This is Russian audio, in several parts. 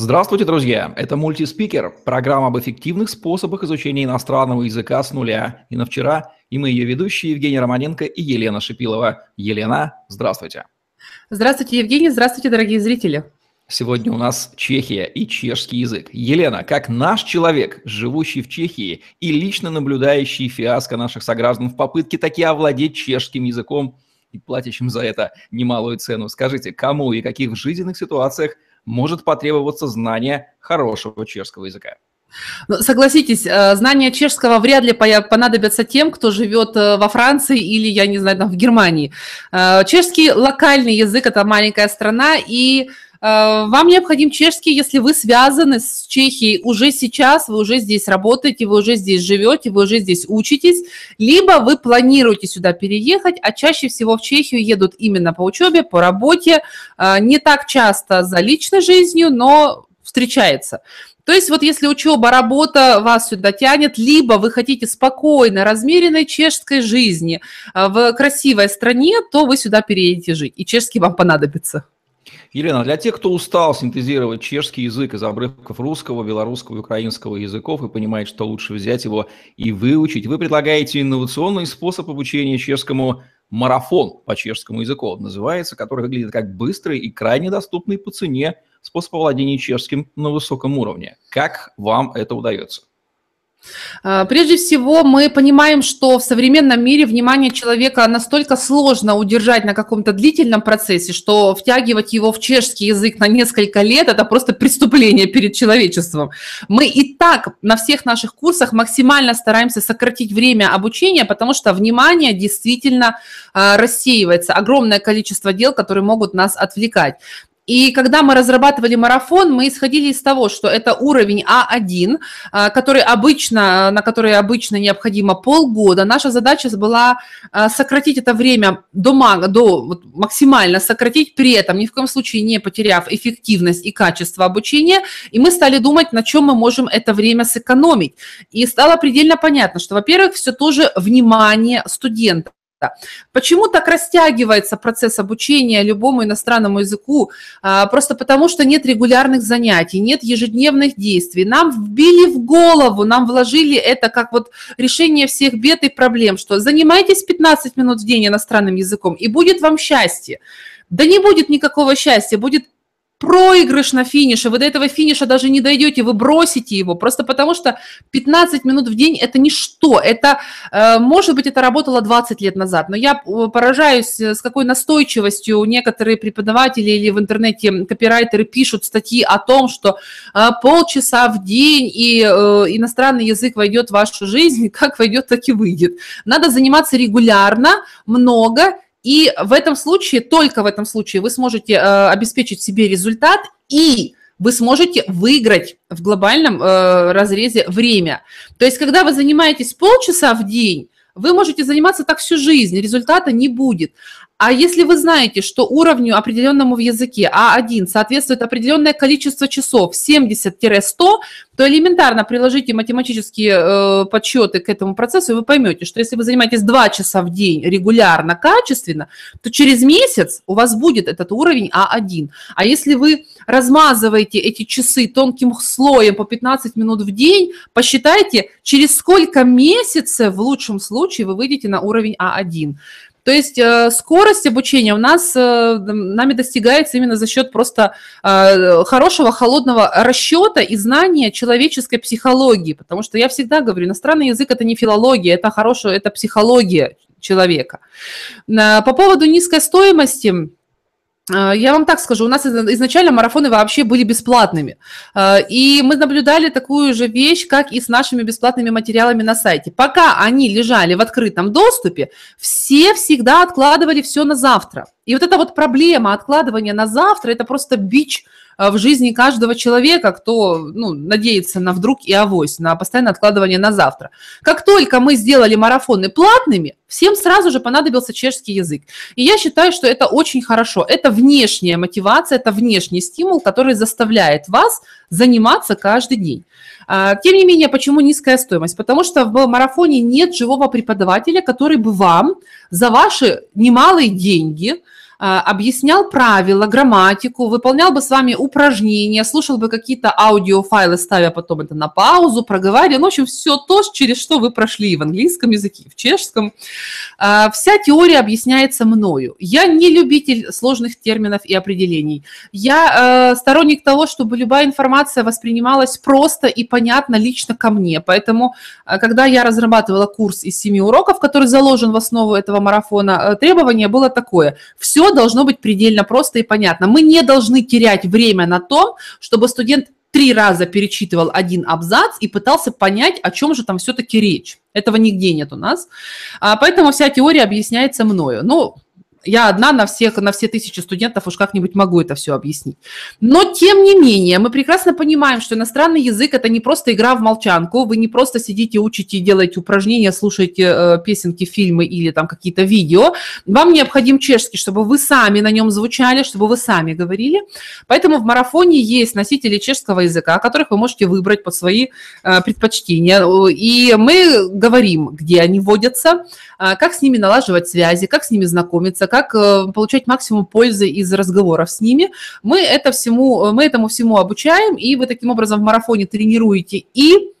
Здравствуйте, друзья! Это мультиспикер, программа об эффективных способах изучения иностранного языка с нуля. И на вчера, и мы ее ведущие Евгений Романенко и Елена Шипилова. Елена, здравствуйте! Здравствуйте, Евгений! Здравствуйте, дорогие зрители! Сегодня у нас Чехия и чешский язык. Елена, как наш человек, живущий в Чехии и лично наблюдающий фиаско наших сограждан в попытке таки овладеть чешским языком и платящим за это немалую цену, скажите, кому и каких жизненных ситуациях – может потребоваться знание хорошего чешского языка. Ну, согласитесь, э, знания чешского вряд ли понадобятся тем, кто живет э, во Франции или, я не знаю, там, в Германии. Э, чешский локальный язык – это маленькая страна, и вам необходим чешский, если вы связаны с Чехией уже сейчас, вы уже здесь работаете, вы уже здесь живете, вы уже здесь учитесь, либо вы планируете сюда переехать, а чаще всего в Чехию едут именно по учебе, по работе, э, не так часто за личной жизнью, но встречается. То есть вот если учеба, работа вас сюда тянет, либо вы хотите спокойной, размеренной чешской жизни э, в красивой стране, то вы сюда переедете жить, и чешский вам понадобится. Елена, для тех, кто устал синтезировать чешский язык из обрывков русского, белорусского и украинского языков и понимает, что лучше взять его и выучить, вы предлагаете инновационный способ обучения чешскому марафон по чешскому языку, он называется, который выглядит как быстрый и крайне доступный по цене способ владения чешским на высоком уровне. Как вам это удается? А, прежде всего, мы понимаем, что в современном мире внимание человека настолько сложно удержать на каком-то длительном процессе, что втягивать его в чешский язык на несколько лет – это просто преступление перед человечеством. Мы и так на всех наших курсах максимально стараемся сократить время обучения, потому что внимание действительно а, рассеивается. Огромное количество дел, которые могут нас отвлекать. И когда мы разрабатывали марафон, мы исходили из того, что это уровень А1, а, который обычно, на который обычно необходимо полгода. Наша задача была а, сократить это время до, до вот, максимально сократить, при этом ни в коем случае не потеряв эффективность и качество обучения. И мы стали думать, на чем мы можем это время сэкономить. И стало предельно понятно, что, во-первых, все тоже внимание студента. Почему так растягивается процесс обучения любому иностранному языку? А, просто потому, что нет регулярных занятий, нет ежедневных действий. Нам вбили в голову, нам вложили это как вот решение всех бед и проблем, что занимайтесь 15 минут в день иностранным языком, и будет вам счастье. Да не будет никакого счастья, будет проигрыш на финише, вы до этого финиша даже не дойдете, вы бросите его, просто потому что 15 минут в день – это ничто, это, э, может быть, это работало 20 лет назад, но я э, поражаюсь, э, с какой настойчивостью некоторые преподаватели или в интернете копирайтеры пишут статьи о том, что полчаса в день и иностранный язык войдет в вашу жизнь, как войдет, так и выйдет. Надо заниматься регулярно, много, и в этом случае, только в этом случае вы сможете э, обеспечить себе результат и вы сможете выиграть в глобальном э, разрезе время. То есть, когда вы занимаетесь полчаса в день, вы можете заниматься так всю жизнь, результата не будет. А если вы знаете, что уровню определенному в языке А1 соответствует определенное количество часов 70-100, то элементарно приложите математические э, подсчеты к этому процессу, и вы поймете, что если вы занимаетесь 2 часа в день регулярно, качественно, то через месяц у вас будет этот уровень А1. А если вы размазываете эти часы тонким слоем по 15 минут в день, посчитайте, через сколько месяцев в лучшем случае вы выйдете на уровень А1. То есть э, скорость обучения у нас э, нами достигается именно за счет просто э, хорошего холодного расчета и знания человеческой психологии, потому что я всегда говорю, иностранный язык это не филология, это хорошая, это психология человека. По поводу низкой стоимости, я вам так скажу, у нас изначально марафоны вообще были бесплатными. А, и мы наблюдали такую же вещь, как и с нашими бесплатными материалами на сайте. Пока они лежали в открытом доступе, все всегда откладывали все на завтра. И вот эта вот проблема откладывания на завтра, это просто бич – Э, в жизни каждого человека, кто ну, надеется на вдруг и авось, на постоянное откладывание на завтра. Как только мы сделали марафоны платными, всем сразу же понадобился чешский язык. И я считаю, что это очень хорошо. Это внешняя мотивация, это внешний стимул, который заставляет вас заниматься каждый день. А, тем не менее, почему низкая стоимость? Потому что в марафоне нет живого преподавателя, который бы вам за ваши немалые деньги – объяснял правила, грамматику, выполнял бы с вами упражнения, слушал бы какие-то аудиофайлы, ставя потом это на паузу, проговаривал, ну, в общем, все то, через что вы прошли в английском языке, в чешском. Вся теория объясняется мною. Я не любитель сложных терминов и определений. Я сторонник того, чтобы любая информация воспринималась просто и понятно лично ко мне. Поэтому, когда я разрабатывала курс из семи уроков, который заложен в основу этого марафона, требование было такое. Все должно быть предельно просто и понятно. Мы не должны терять время на том, чтобы студент три раза перечитывал один абзац и пытался понять, о чем же там все-таки речь. Этого нигде нет у нас. А, поэтому вся теория объясняется мною. Ну, я одна на всех, на все тысячи студентов уж как-нибудь могу это все объяснить. Но, тем не менее, мы прекрасно понимаем, что иностранный язык – это не просто игра в молчанку, вы не просто сидите, учите, делаете упражнения, слушаете э, песенки, фильмы или там какие-то видео. Вам необходим чешский, чтобы вы сами на нем звучали, чтобы вы сами говорили. Поэтому в марафоне есть носители чешского языка, которых вы можете выбрать под свои э, предпочтения. И мы говорим, где они водятся, э, как с ними налаживать связи, как с ними знакомиться, как э, получать максимум пользы из разговоров с ними. Мы, это всему, мы этому всему обучаем, и вы таким образом в марафоне тренируете и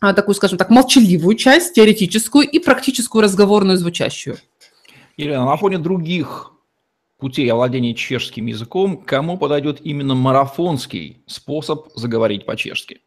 а, такую, скажем так, молчаливую часть, теоретическую и практическую разговорную звучащую. Елена, на фоне других путей овладения чешским языком, кому подойдет именно марафонский способ заговорить по-чешски?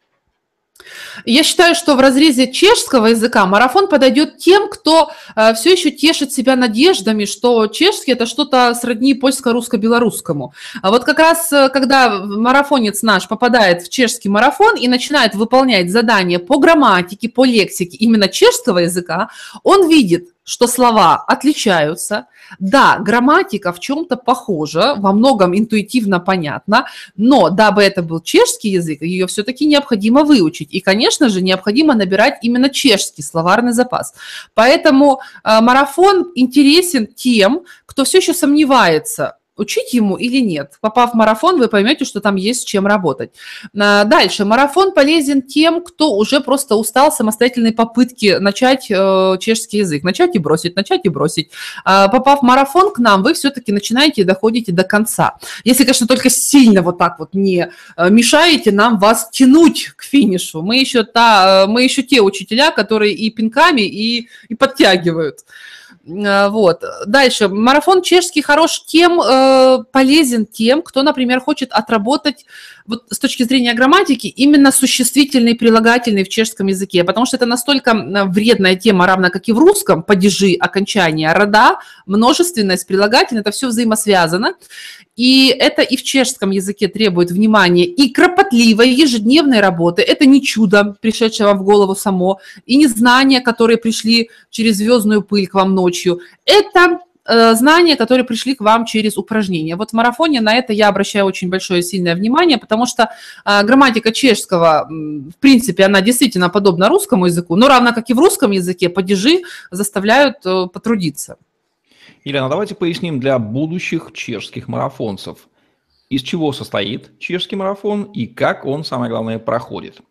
Я считаю, что в разрезе чешского языка марафон подойдет тем, кто э, все еще тешит себя надеждами, что чешский это что-то сродни польско-русско-белорусскому. А вот как раз, э, когда марафонец наш попадает в чешский марафон и начинает выполнять задания по грамматике, по лексике именно чешского языка, он видит, что слова отличаются. Да, грамматика в чем-то похожа, во многом интуитивно понятна, но дабы это был чешский язык, ее все-таки необходимо выучить. И, конечно же, необходимо набирать именно чешский словарный запас. Поэтому э, марафон интересен тем, кто все еще сомневается, учить ему или нет. Попав в марафон, вы поймете, что там есть с чем работать. А, дальше. Марафон полезен тем, кто уже просто устал самостоятельной попытки начать э, чешский язык. Начать и бросить, начать и бросить. А, попав в марафон к нам, вы все-таки начинаете и доходите до конца. Если, конечно, только сильно вот так вот не э, мешаете нам вас тянуть к финишу. Мы еще, та, э, мы еще те учителя, которые и пинками, и, и подтягивают. Э, вот. Дальше. Марафон чешский хорош тем, э, полезен тем, кто, например, хочет отработать вот с точки зрения грамматики именно существительный прилагательный в чешском языке, потому что это настолько вредная тема, равно как и в русском, падежи, окончания, рода, множественность, прилагательное, это все взаимосвязано. И это и в чешском языке требует внимания и кропотливой ежедневной работы. Это не чудо, пришедшее вам в голову само, и не знания, которые пришли через звездную пыль к вам ночью. Это знания, которые пришли к вам через упражнения. Вот в марафоне на это я обращаю очень большое сильное внимание, потому что а, грамматика чешского, в принципе, она действительно подобна русскому языку, но равно как и в русском языке, падежи заставляют э, потрудиться. Елена, давайте поясним для будущих чешских марафонцев, из чего состоит чешский марафон и как он, самое главное, проходит.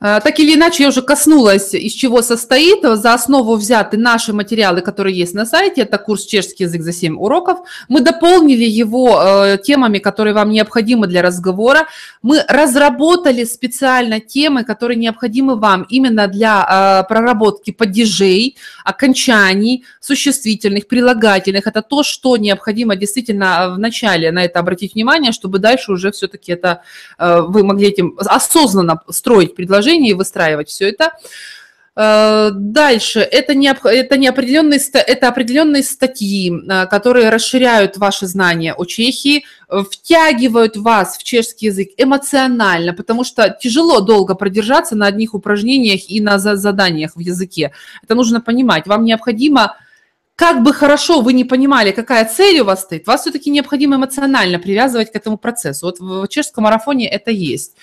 Э, так или иначе, я уже коснулась, из чего состоит. За основу взяты наши материалы, которые есть на сайте. Это курс «Чешский язык за 7 уроков». Мы дополнили его э, темами, которые вам необходимы для разговора. Мы разработали специально темы, которые необходимы вам именно для э, проработки падежей, окончаний, существительных, прилагательных. Это то, что необходимо действительно в начале на это обратить внимание, чтобы дальше уже все-таки это вы могли этим осознанно строить предложение и выстраивать все это. Э, дальше, это, не, это, не определенные, это определенные статьи, э, которые расширяют ваши знания о Чехии, втягивают вас в чешский язык эмоционально, потому что тяжело долго продержаться на одних упражнениях и на заданиях в языке. Это нужно понимать. Вам необходимо как бы хорошо вы не понимали, какая цель у вас стоит, вас все-таки необходимо эмоционально привязывать к этому процессу. Вот в чешском марафоне это есть.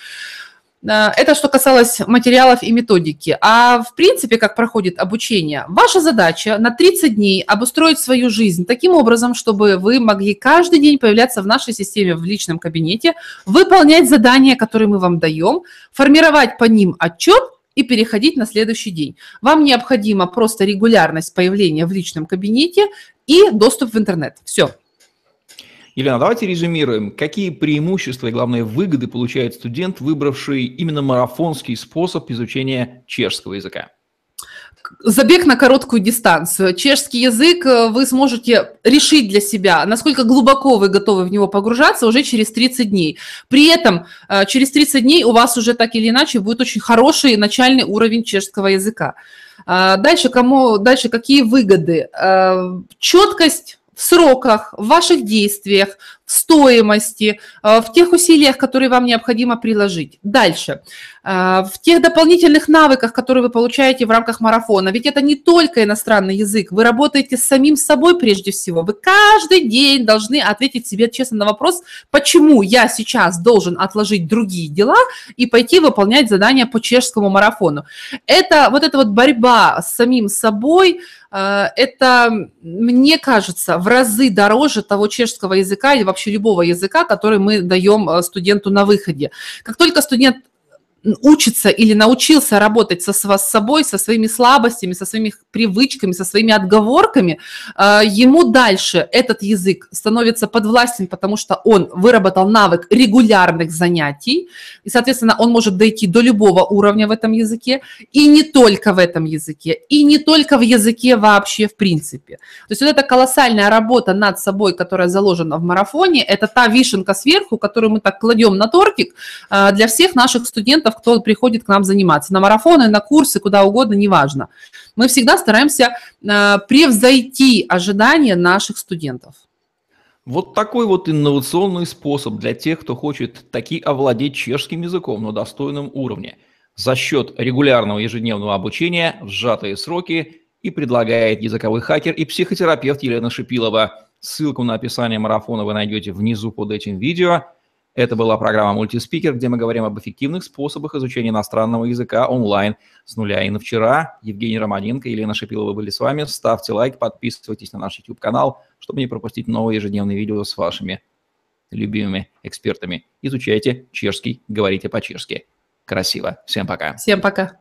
Э, это что касалось материалов и методики. А в принципе, как проходит обучение? Ваша задача на 30 дней обустроить свою жизнь таким образом, чтобы вы могли каждый день появляться в нашей системе в личном кабинете, выполнять задания, которые мы вам даем, формировать по ним отчет и переходить на следующий день. Вам необходима просто регулярность появления в личном кабинете и доступ в интернет. Все. Елена, давайте резюмируем. Какие преимущества и, главное, выгоды получает студент, выбравший именно марафонский способ изучения чешского языка? забег на короткую дистанцию. Чешский язык э, вы сможете решить для себя, насколько глубоко вы готовы в него погружаться уже через 30 дней. При этом э, через 30 дней у вас уже так или иначе будет очень хороший начальный уровень чешского языка. А дальше, кому, дальше какие выгоды? Э, Четкость сроках, в ваших действиях, стоимости, в тех усилиях, которые вам необходимо приложить. Дальше. А, в тех дополнительных навыках, которые вы получаете в рамках марафона. Ведь это не только иностранный язык, вы работаете с самим собой прежде всего. Вы каждый день должны ответить себе честно на вопрос, почему я сейчас должен отложить другие дела и пойти выполнять задания по чешскому марафону. Это вот эта вот борьба с самим собой, а, это, мне кажется, в разы дороже того чешского языка или вообще любого языка, который мы даем а, студенту на выходе. Как только студент учится или научился работать со, с собой, со своими слабостями, со своими привычками, со своими отговорками, а, ему дальше этот язык становится подвластен, потому что он выработал навык регулярных занятий, и, соответственно, он может дойти до любого уровня в этом языке, и не только в этом языке, и не только в языке вообще в принципе. То есть вот эта колоссальная работа над собой, которая заложена в марафоне, это та вишенка сверху, которую мы так кладем на тортик а, для всех наших студентов, кто приходит к нам заниматься. На марафоны, на курсы, куда угодно, неважно. Мы всегда стараемся э, превзойти ожидания наших студентов. Вот такой вот инновационный способ для тех, кто хочет таки овладеть чешским языком на достойном уровне за счет регулярного ежедневного обучения в сжатые сроки и предлагает языковой хакер и психотерапевт Елена Шипилова. Ссылку на описание марафона вы найдете внизу под этим видео – это была программа «Мультиспикер», где мы говорим об эффективных способах изучения иностранного языка онлайн с нуля. И на вчера Евгений Романенко и Елена Шипилова были с вами. Ставьте лайк, подписывайтесь на наш YouTube-канал, чтобы не пропустить новые ежедневные видео с вашими любимыми экспертами. Изучайте чешский, говорите по-чешски. Красиво. Всем пока. Всем пока.